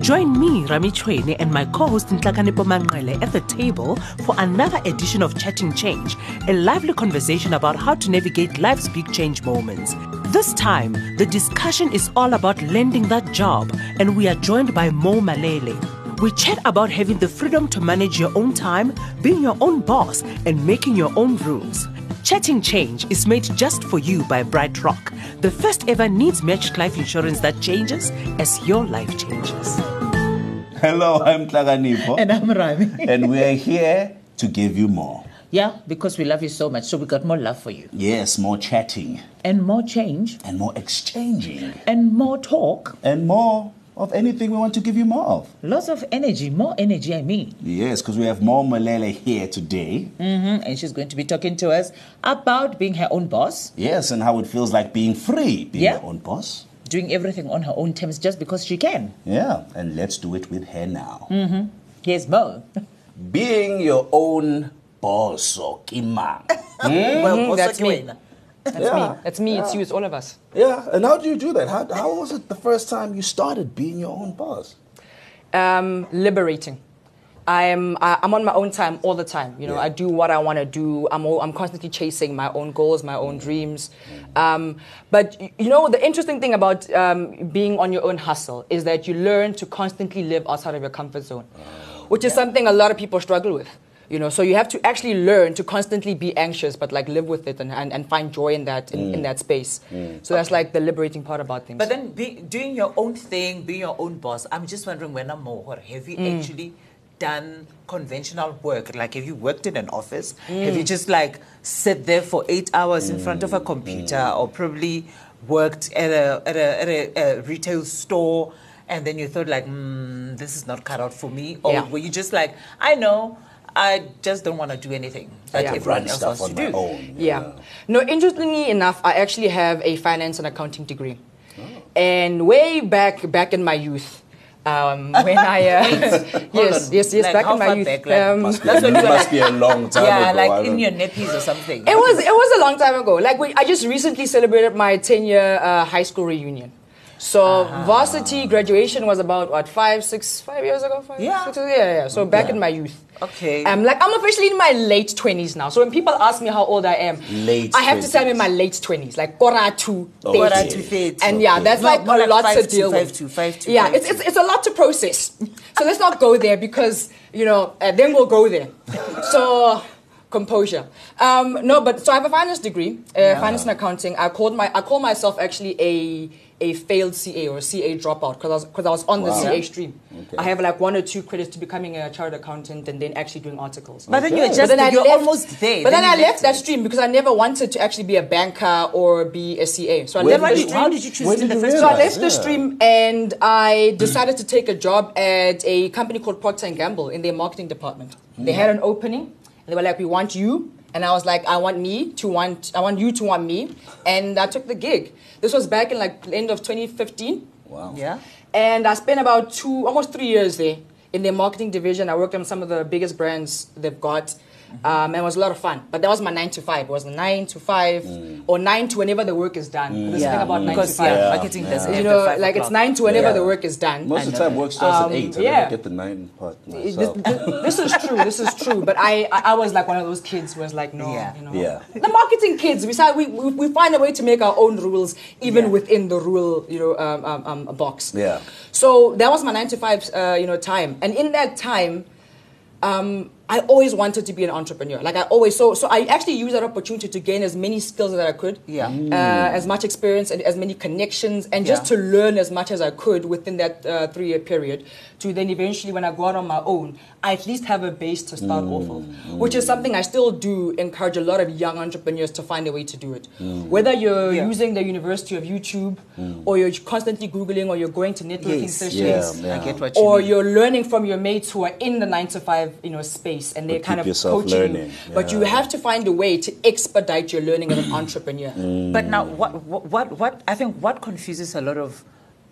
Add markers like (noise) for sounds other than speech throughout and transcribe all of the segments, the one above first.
Join me, Rami Chweni, and my co-host Ntlakanipo Manqele at the table for another edition of Chatting Change, a lively conversation about how to navigate life's big change moments. This time, the discussion is all about landing that job, and we are joined by Mo Malele. We chat about having the freedom to manage your own time, being your own boss, and making your own rules. Chatting Change is made just for you by BrightRock, the first ever needs matched life insurance that changes as your life changes. Hello, I'm Ntlakanipo. And I'm Rami. (laughs) and we are here to give you more. Yeah, because we love you so much, so we got more love for you. Yes, more chatting And more change. and more exchanging And more talk. and more of anything we want to give you more of. Lots of energy. More energy, I mean. Yes, because we have Mo Malele here today. hmm And she's going to be talking to us about being her own boss, Yes, and how it feels like being free, being Yeah. your own boss. doing everything on her own terms just because she can. Yeah, and let's do it with her now. Here's Mo. Being your own boss or kimang. well, that's me. That's Yeah, me. That's me. It's you. It's all of us. Yeah, and how do you do that? How, how was it the first time you started being your own boss? Um, liberating. I'm I'm on my own time all the time. You know, Yeah. I do what I want to do. I'm all, I'm constantly chasing my own goals, my own dreams. Um, but you know, the interesting thing about um, being on your own hustle is that you learn to constantly live outside of your comfort zone, which is something a lot of people struggle with. You know, so you have to actually learn to constantly be anxious, but like live with it and, and, and find joy in that in, in that space. So that's like the liberating part about things. But then be, doing your own thing, being your own boss, I'm just wondering when I'm more, have you Mm. actually done conventional work? Like have you worked in an office? Mm. Have you just like sit there for eight hours in front of a computer or probably worked at a, at a, at a, a retail store and then you thought like, mm, this is not cut out for me? Or Yeah. were you just like, I know, I just don't want to do anything that Yeah. everyone Run else stuff wants to do? own. Yeah. No, interestingly enough, I actually have a finance and accounting degree. And way back, back in my youth, um, (laughs) when I uh, (laughs) yes, on. yes, yes, Like, back in my youth, back? Like, um, Must be, That's when (laughs) must be a long time yeah, ago. I like in your nappies or something. it was it was a long time ago. Like we, I just recently celebrated my 10 year uh, high school reunion. So varsity graduation was about what five, six, five years ago. Five, Yeah. six, yeah, yeah. So back in my youth. Okay. I'm like I'm officially in my late twenties now. So when people ask me how old I am, Late I have to tell them 20s. my late twenties, like Kora to 30. Kora to 30. And yeah, that's like a like lot five to deal five with. yeah, five it's, it's it's a lot to process. So let's not go there because you know uh, then we'll go there. So composure. Um, no, but so I have a finance degree, uh, finance and accounting. I called my I call myself actually a a failed CA or a CA dropout because I was because I was on the CA stream. Okay. I have like one or two credits to becoming a chartered accountant and then actually doing articles. But then you're just then I you're left- almost there. But then, I you left that stream because I never wanted to actually be a banker or be a CA. So I Where left did the you- stream. How did you choose When in did the you first So I place? realize? left the stream and I decided to take a job at a company called Procter and Gamble in their marketing department. They had an opening and they were like, "We want you." And I was like, "I want me to want. I want you to want me." And I took the gig. This was back in like the end of 2015. Wow. Yeah. And I spent about two, almost three years there in their marketing division. I worked on some of the biggest brands they've got. Um, and it was a lot of fun. But that was my nine to five. It was nine to five or nine to whenever the work is done. There's a thing about nine because to five. yeah, Yeah. marketing does Yeah. end You know, five like it's nine to whenever Yeah. the work is done. Most of the time, work starts Um, at 8. I yeah. never get the 9 part This, myself. this is true. This is true. But I, I, I was like one of those kids who was like, no, Yeah. you know. Yeah. The marketing kids, we, start, we, we, we find a way to make our own rules, even Yeah. within the rule, you know, um, um, um, box. Yeah. So that was my nine to five, uh, you know, time. And in that time, um, I always wanted to be an entrepreneur. Like I always, so so I actually used that opportunity to gain as many skills as I could. Yeah. Uh, as much experience and as many connections, and just Yeah. to learn as much as I could within that uh, three-year period. To then eventually, when I go out on my own, I at least have a base to start off of, which is something I still do encourage a lot of young entrepreneurs to find a way to do it. Whether you're Yeah. using the University of YouTube, or you're constantly googling, or you're going to networking Yes, sessions yes, Yeah, I get what you or mean. you're learning from your mates who are in the nine to five, you know, space, and they're But kind keep of yourself coaching. learning, you. But you have to find a way to expedite your learning as an entrepreneur. But now, what, what, what, what, I think what confuses a lot of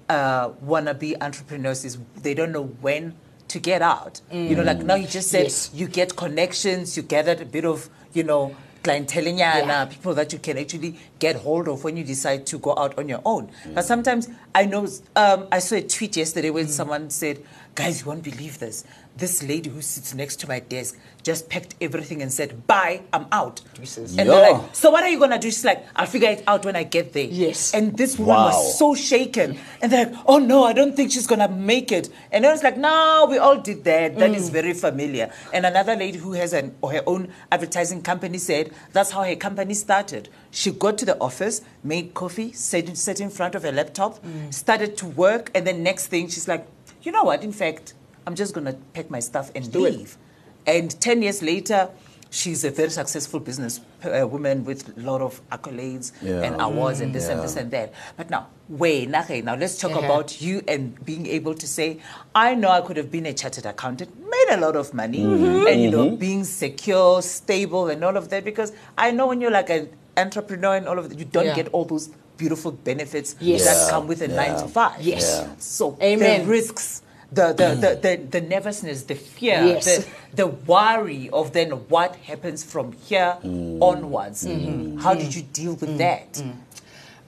uh, wannabe entrepreneurs is they don't know when to get out. You know, like now you just said Yes. you get connections, you gathered a bit of, you know, clientelenyana, Yeah. people that you can actually get hold of when you decide to go out on your own. But sometimes I know, um, I saw a tweet yesterday when someone said, guys, you won't believe this. This lady who sits next to my desk just packed everything and said, bye, I'm out. Deuces. And they're Yeah. like, so what are you going to do? She's like, I'll figure it out when I get there. Yes. And this woman Wow. was so shaken. And they're like, oh no, I don't think she's going to make it. And I was like, no, we all did that. That is mm. very familiar. And another lady who has an, or her own advertising company said that's how her company started. She got to the office, made coffee, sat, sat in front of her laptop, mm. started to work. And then next thing, she's like, you know what? In fact, I'm just going to pack my stuff and do leave. And 10 years later, she's a very successful business uh, woman with a lot of accolades Yeah. and awards and this and this and that. But now, wait, okay, now let's talk Yeah. about you and being able to say, I know I could have been a chartered accountant, made a lot of money, and you know, being secure, stable, and all of that. Because I know when you're like an entrepreneur and all of that, you don't Yeah. get all those beautiful benefits Yes. that Yeah. come with a nine to five. Yes. Yeah. So Amen. the risks, the the, mm. the, the, the nervousness, the fear, Yes. the, the worry of then what happens from here mm. onwards. Mm-hmm. How did mm. you deal with that?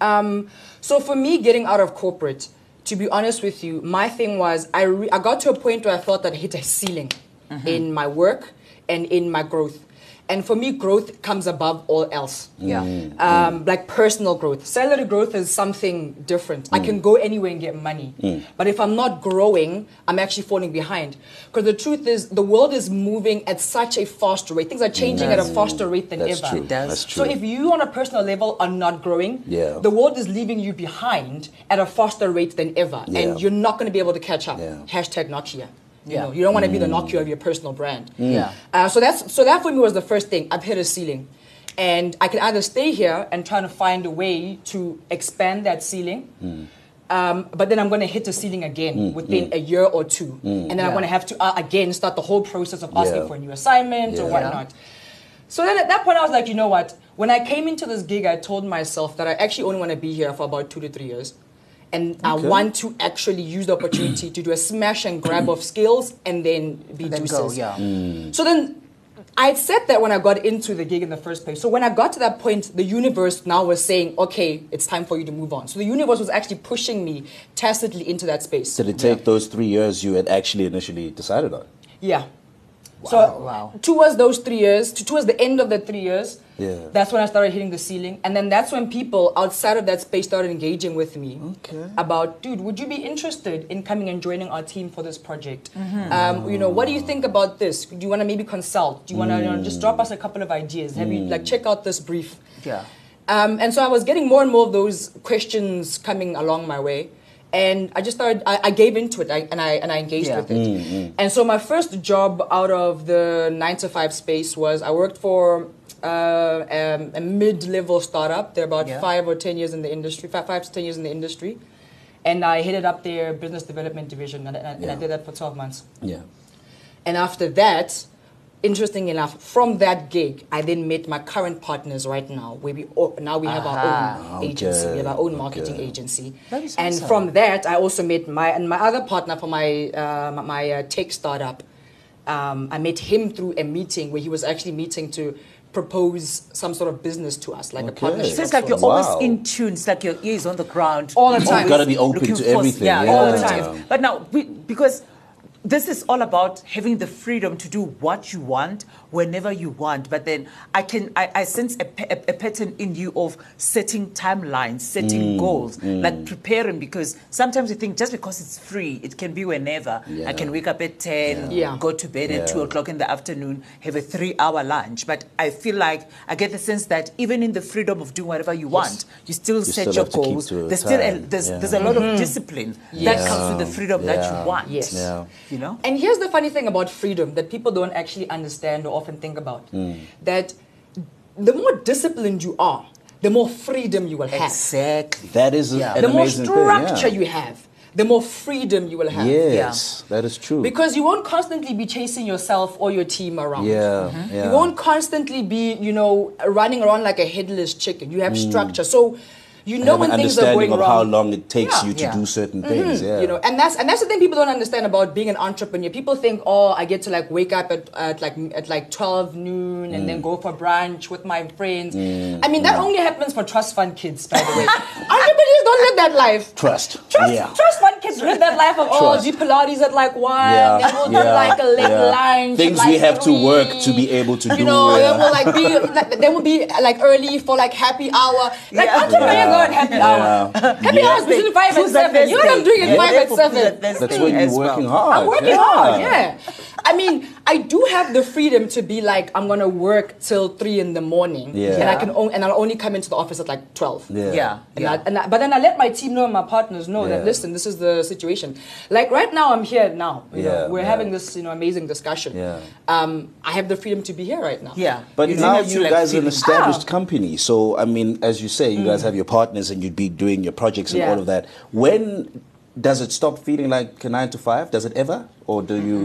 Um, so for me, getting out of corporate, to be honest with you, my thing was I, re- I got to a point where I thought that I hit a ceiling mm-hmm. in my work and in my growth. And for me, growth comes above all else. Yeah. Mm. Um, like personal growth. Salary growth is something different. I mm. can go anywhere and get money. Mm. But if I'm not growing, I'm actually falling behind. Because the truth is, the world is moving at such a faster rate. Things are changing at a faster rate than That's ever. true. does. That's true. So if you on a personal level are not growing, Yeah. the world is leaving you behind at a faster rate than ever, Yeah. and you're not going to be able to catch up. Yeah. Hashtag Nokia. You Yeah. know, you don't want to be the Nokia of your personal brand. Yeah. Uh, so that's so that for me was the first thing. I've hit a ceiling, and I can either stay here and try to find a way to expand that ceiling. Um, but then I'm going to hit the ceiling again within a year or two, and then I'm going to have to uh, again start the whole process of asking Yeah. for a new assignment or whatnot. So then at that point, I was like, you know what? When I came into this gig, I told myself that I actually only want to be here for about two to three years. And I want to actually use the opportunity to do a smash and grab of skills and then be Then deuces. go, yeah. Mm. So then I said that when I got into the gig in the first place. So when I got to that point, the universe now was saying, okay, it's time for you to move on. So the universe was actually pushing me tacitly into that space. Did it take those three years you had actually initially decided on? Yeah. So Wow. towards those three years, to, towards the end of the three years, Yeah. that's when I started hitting the ceiling, and then that's when people outside of that space started engaging with me Okay. about, dude, would you be interested in coming and joining our team for this project? Um, you know, what do you think about this? Do you want to maybe consult? Do you want to you know, just drop us a couple of ideas? Have you like check out this brief? Yeah. Um, and so I was getting more and more of those questions coming along my way. And I just started, I, I gave into it I, and, I, and I engaged Yeah. with it. And so my first job out of the nine to five space was I worked for uh, um, a mid level startup. They're about Yeah. five or 10 years in the industry, five, five to 10 years in the industry. And I headed up their business development division, and, and, and I did that for 12 months. Yeah. And after that, interesting enough, from that gig, I then met my current partners right now. Where we all, now we have our own agency, we have our own marketing okay. agency. That is and awesome. from that, I also met my and my other partner for my uh, my- my uh, tech startup. Um, I met him through a meeting where he was actually meeting to propose some sort of business to us, like a partnership. So of it's like you're. Wow. always in tune. It's like your ears on the ground. All the time. You've Gotta be open looking to for- everything, Yeah, yeah. all the time. But now, we, because this is all about having the freedom to do what you want whenever you want. But then I can, I, I sense a, a, a pattern in you of setting timelines, setting mm, goals, mm. like preparing. Because sometimes you think just because it's free, it can be whenever. Yeah. I can wake up at ten, Yeah. go to bed at two o'clock in the afternoon, have a three-hour lunch. But I feel like I get the sense that even in the freedom of doing whatever you want, you still set still your have to keep goals. to a There's still a, there's, Yeah. there's a lot of mm-hmm. discipline that comes with the freedom that you want. Yes. Yeah. You know? And here's the funny thing about freedom that people don't actually understand or often think about. That the more disciplined you are, the more freedom you will have. Exactly. That is Yeah. an The more structure thing. you have, the more freedom you will have. Yes, that is true. Because you won't constantly be chasing yourself or your team around. yeah, Mm-hmm. yeah. You won't constantly be, you know, running around like a headless chicken. You have structure. So You know when an things are understanding going of how long it takes Yeah. you to Yeah. do certain things. Mm-hmm. Yeah. You know, and that's and that's the thing people don't understand about being an entrepreneur. People think, oh, I get to like wake up at, at like at like twelve noon and Mm. then go for brunch with my friends. Mm. I mean, that mm. only happens for trust fund kids, by the way. (laughs) Entrepreneurs don't live that life. Trust. Trust, Yeah. trust fund kids live that life of oh, Trust. do Pilates at like one, Yeah, then we'll do like a late yeah. lunch. Things at, we like, have to work to be able to you do, know, yeah. then we'll like be (laughs) like, then we'll be like early for like happy hour. Like Yeah. Entrepreneur Yeah. happy hour. Happy Yeah. hour is between five and Choose that seven. You know what I'm doing at Yeah, five they're and seven. that That's when you're as well. working hard. I'm working hard, yeah. I mean, I do have the freedom to be like, I'm gonna work till three in the morning, Yeah. and I can on- and I'll only come into the office at like twelve. Yeah. Yeah. And I, and I, but then I let my team know and my partners know that listen, this is the situation. Like right now, I'm here now. You know, Yeah, we're yeah. having this you know amazing discussion. Yeah. Um, I have the freedom to be here right now. Yeah. But You now have you like, guys are an established Ah. company. So, I mean, as you say, you guys have your partners and you'd be doing your projects and Mm. Yeah. all of that. When does it stop feeling like a nine to five? Does it ever? Or do you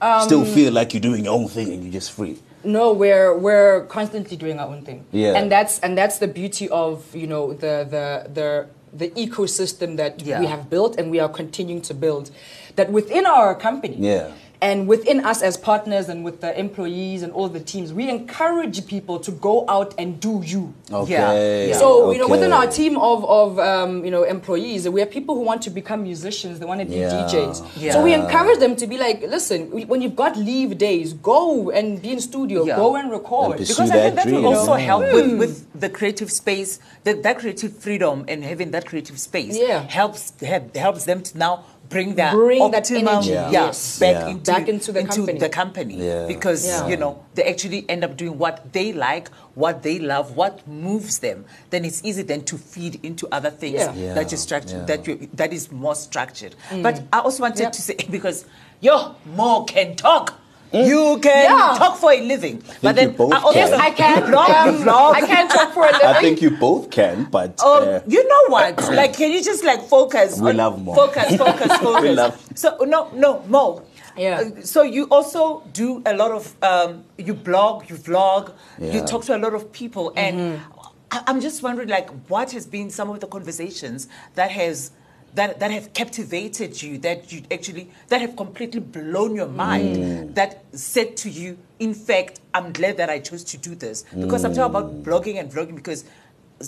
Um, still feel like you're doing your own thing and you're just free? No, we're we're constantly doing our own thing. Yeah. And that's and that's the beauty of you know the the the the ecosystem that Yeah. we have built and we are continuing to build. That within our company. Yeah. And within us as partners and with the employees and all the teams, we encourage people to go out and do you. Okay. Yeah. So you know, within our team of, of um, you know employees, we have people who want to become musicians. They want to be Yeah. DJs. Yeah. So we encourage them to be like, listen, when you've got leave days, go and be in studio, Yeah. go and record. And pursue Because I think that dream, will also you know? help with, with the creative space, that, that creative freedom and having that creative space Yeah. helps help, helps them to now bring that Bring that optimum energy, Yeah. yes. back, Yeah. Into, Back into the company. the company. Yeah. Because Yeah. you know they actually end up doing what they like, what they love, what moves them. Then it's easy then to feed into other things Yeah. Yeah. that is structured, Yeah. that you that is more structured. Mm. But I also wanted Yeah. to say (laughs) because yo more can talk. You can Yeah. talk for a living, but you then both I also can. Yes, I can. Vlog, Um, vlog. I can talk for a living. I think you both can, but Oh, uh, you know what? Like, can you just like focus? We on- love more. Focus, focus, (laughs) focus. love- So no, no, more. Yeah. Uh, so you also do a lot of um, you blog, you vlog, you talk to a lot of people, and Mm-hmm. I- I'm just wondering, like, what has been some of the conversations that has. That, that have captivated you, that you actually, that have completely blown your mind, that said to you, in fact, I'm glad that I chose to do this. Because I'm talking about blogging and vlogging because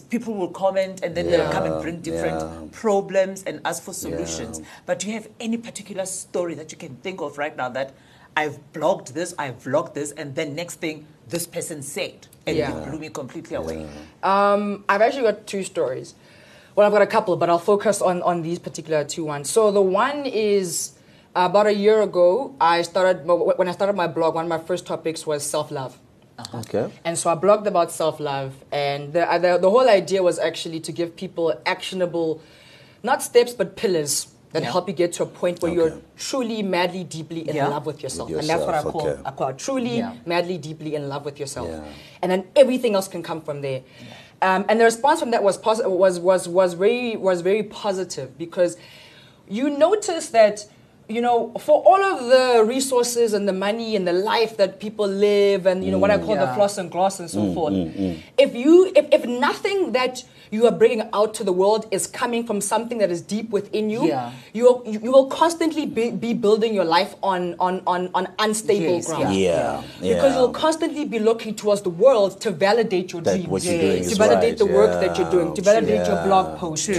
people will comment and then they'll come and bring different yeah. problems and ask for solutions. But do you have any particular story that you can think of right now that I've blogged this, I've vlogged this, and then next thing this person said, and Yeah. it blew me completely away. Um, I've actually got two stories. Well, I've got a couple, but I'll focus on, on these particular two ones. So the one is about a year ago, I started, when I started my blog, one of my first topics was self-love. Uh-huh. okay. And so I blogged about self love, and the, the, the whole idea was actually to give people actionable, not steps, but pillars that Yeah. help you get to a point where Okay. you're truly, madly, deeply in Yeah. love with yourself. With and that's what I call, okay. I call truly, Yeah. madly, deeply in love with yourself. And then everything else can come from there. Um, and the response from that was, posi- was, was, was, very, was very positive because you notice that you know for all of the resources and the money and the life that people live and you know what i mm, call the Yeah. floss and gloss and so mm, forth mm, if you if, if nothing that you are bringing out to the world is coming from something that is deep within you Yeah. you, will, you you will constantly be, be building your life on on on, on unstable Yes, ground Yeah. yeah. because you'll constantly be looking towards the world to validate your That dreams, what you're doing to is validate right, the work that you're doing, to yeah, validate your blog post, yeah.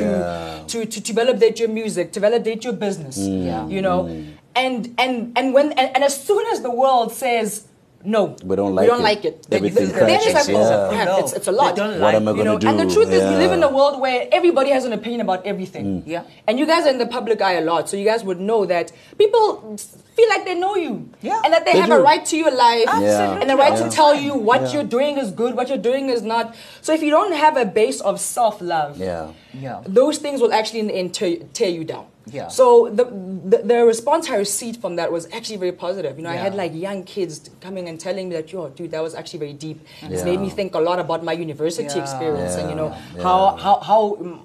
to, to, to, to validate your music, to validate your business. Mm. Yeah. You know? And and and when and, and as soon as the world says no, We don't like we don't it. like it. Everything then it's like, crashes, oh, yeah. crap, it's, it's a they lot. don't What am I you gonna know, do? and the truth is, we live in a world where everybody has an opinion about everything. Mm. Yeah. And you guys are in the public eye a lot, so you guys would know that people feel like they know you. Yeah. And that they, They have do. a right to your life. Yeah. And the right Yeah. to tell you what Yeah. you're doing is good, what you're doing is not. So if you don't have a base of self-love, Yeah. Yeah. those things will actually in the end tear, tear you down. Yeah. So the, the the response I received from that was actually very positive. You know, I had like young kids coming and telling me that, yo, dude, that was actually very deep. It's made me think a lot about my university Yeah. experience and you know Yeah. how how how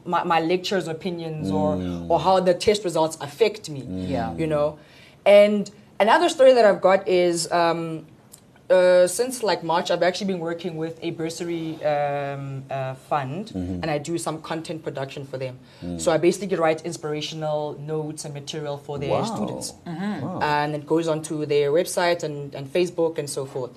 my, my lectures, opinions, or or how the test results affect me. Yeah. You know, and another story that I've got is. Um, uh, since like March, I've actually been working with a bursary um, uh, fund, Mm-hmm. and I do some content production for them. Mm. So I basically write inspirational notes and material for their Wow. students, Wow. and it goes onto their website and, and Facebook and so forth.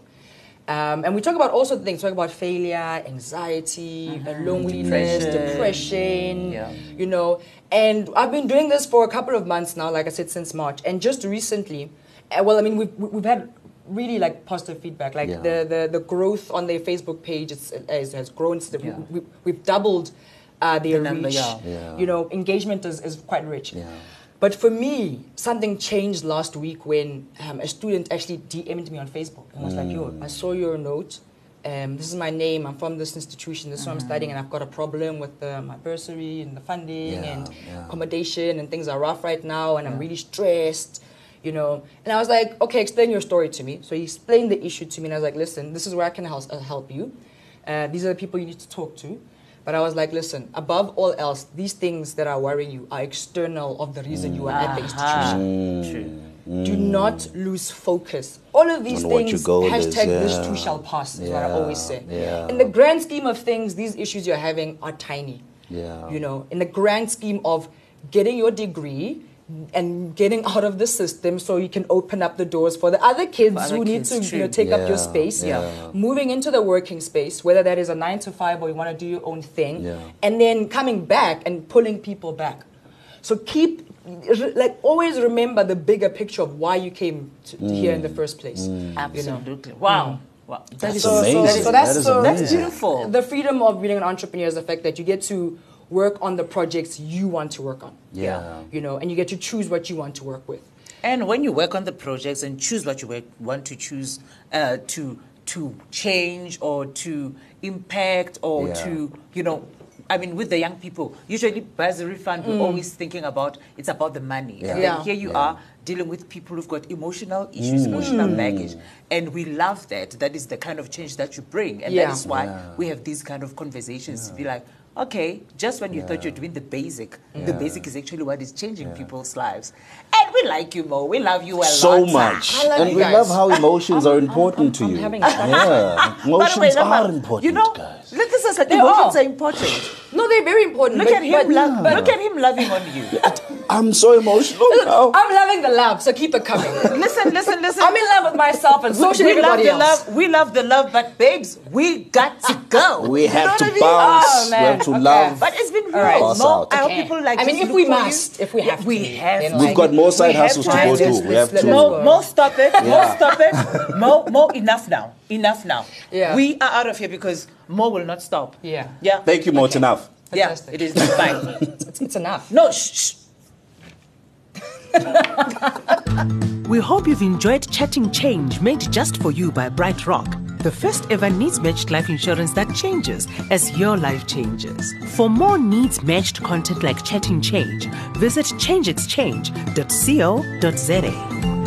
Um, and we talk about all sorts of things. Talk about failure, anxiety, uh, loneliness, Depression. depression. Yeah. You know, and I've been doing this for a couple of months now. Like I said, since March, and just recently, uh, well, I mean, we've we've had really like positive feedback. Like Yeah. the, the the growth on their Facebook page is, is, has grown. It's the- Yeah. we, we've doubled uh, their The number, reach. yeah. Yeah. You know, engagement is, is quite rich. Yeah. But for me, something changed last week when um, a student actually DM'd me on Facebook and was like, "Yo, I saw your note. Um, this is my name. I'm from this institution. This is what I'm studying, and I've got a problem with uh, my bursary and the funding Yeah, and yeah. accommodation, and things are rough right now, and I'm really stressed." You know, and I was like, "Okay, explain your story to me." So he explained the issue to me, and I was like, "Listen, this is where I can help, uh, help you. Uh, these are the people you need to talk to." But I was like, listen, above all else, these things that are worrying you are external of the reason you are at the institution. True. Do not lose focus. All of these On what your things, goal is, hashtag this yeah. too shall pass, is what I always say. yeah. In the grand scheme of things, these issues you're having are tiny. Yeah. You know, in the grand scheme of getting your degree and getting out of the system so you can open up the doors for the other kids other who need to you know, true. take up your space. yeah. Moving into the working space, whether that is a nine to five or you want to do your own thing, Yeah. and then coming back and pulling people back. So keep, like, always remember the bigger picture of why you came to, to here in the mm, first place. You mm. know? Absolutely. Wow. Mm. Wow. That's is So, so, amazing. so that's, That is so amazing. That's beautiful. The freedom of being an entrepreneur is the fact that you get to work on the projects you want to work on. Yeah. You know, and you get to choose what you want to work with. And when you work on the projects and choose what you work, want to choose uh, to to change or to impact or Yeah. to you know, I mean, with the young people, usually bursary fund, we're mm. always thinking about it's about the money. Yeah. And Yeah. here you Yeah. are dealing with people who've got emotional issues, mm. emotional mm. baggage, and we love that. That is the kind of change that you bring, and Yeah. that is why Yeah. we have these kind of conversations to be like. Okay, just when you thought you're doing the basic, the basic is actually what is changing people's lives. And we like you, Mo. We love you a so lot. much. I love and you we guys. love how emotions are important to I'm you. having- yeah. Emotions way, are Lama, important, You know, guys. look, this is like They emotions are. are important. No, they're very important. Look but, at him, but, love, but- look at him loving on you. I'm so emotional now. I'm loving the love, so keep it coming. (laughs) listen, listen, listen. I'm in love with myself and so should we love everybody the else. love. We love the love, but babes, we got to go. (laughs) We You have know to what I mean? bounce. Oh, we have to Okay. love. But it's been real. All right. Boss Mo. I hope Okay. people like I mean, if we for you. must, if we Yeah, have we to, have. We've like- got more side We have hustles to to. go to. We have let's- to. let's Mo. Mo, stop it. Mo, Yeah. stop it. (laughs) Mo, Mo, enough now. Enough now. Yeah. We are out of here because Mo will not stop. Yeah. Yeah. Thank you, Mo. It's enough. Yeah, it is fine. It's, it's enough. No, shh, shh. We hope you've enjoyed Chatting Change made just for you by BrightRock, the first ever needs matched life insurance that changes as your life changes. For more needs matched content like Chatting Change, visit changeexchange.co.za.